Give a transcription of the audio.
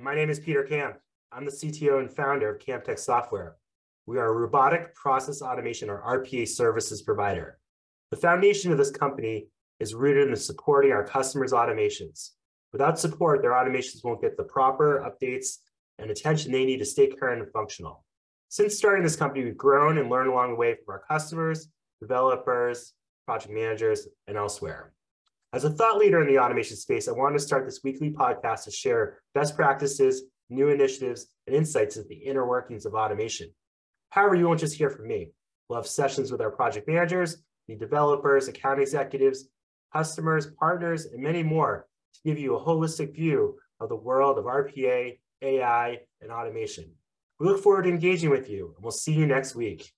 my name is Peter Camp. I'm the CTO and founder of CampTek Software. We are a robotic process automation or RPA services provider. The foundation of this company is rooted in supporting our customers' automations. Without support, their automations won't get the proper updates and attention they need to stay current and functional. Since starting this company, we've grown and learned along the way from our customers, developers, project managers, and elsewhere. As a thought leader in the automation space, I wanted to start this weekly podcast to share best practices, new initiatives, and insights into the inner workings of automation. However, you won't just hear from me. We'll have sessions with our project managers, the developers, account executives, customers, partners, and many more to give you a holistic view of the world of RPA, AI, and automation. We look forward to engaging with you, and we'll see you next week.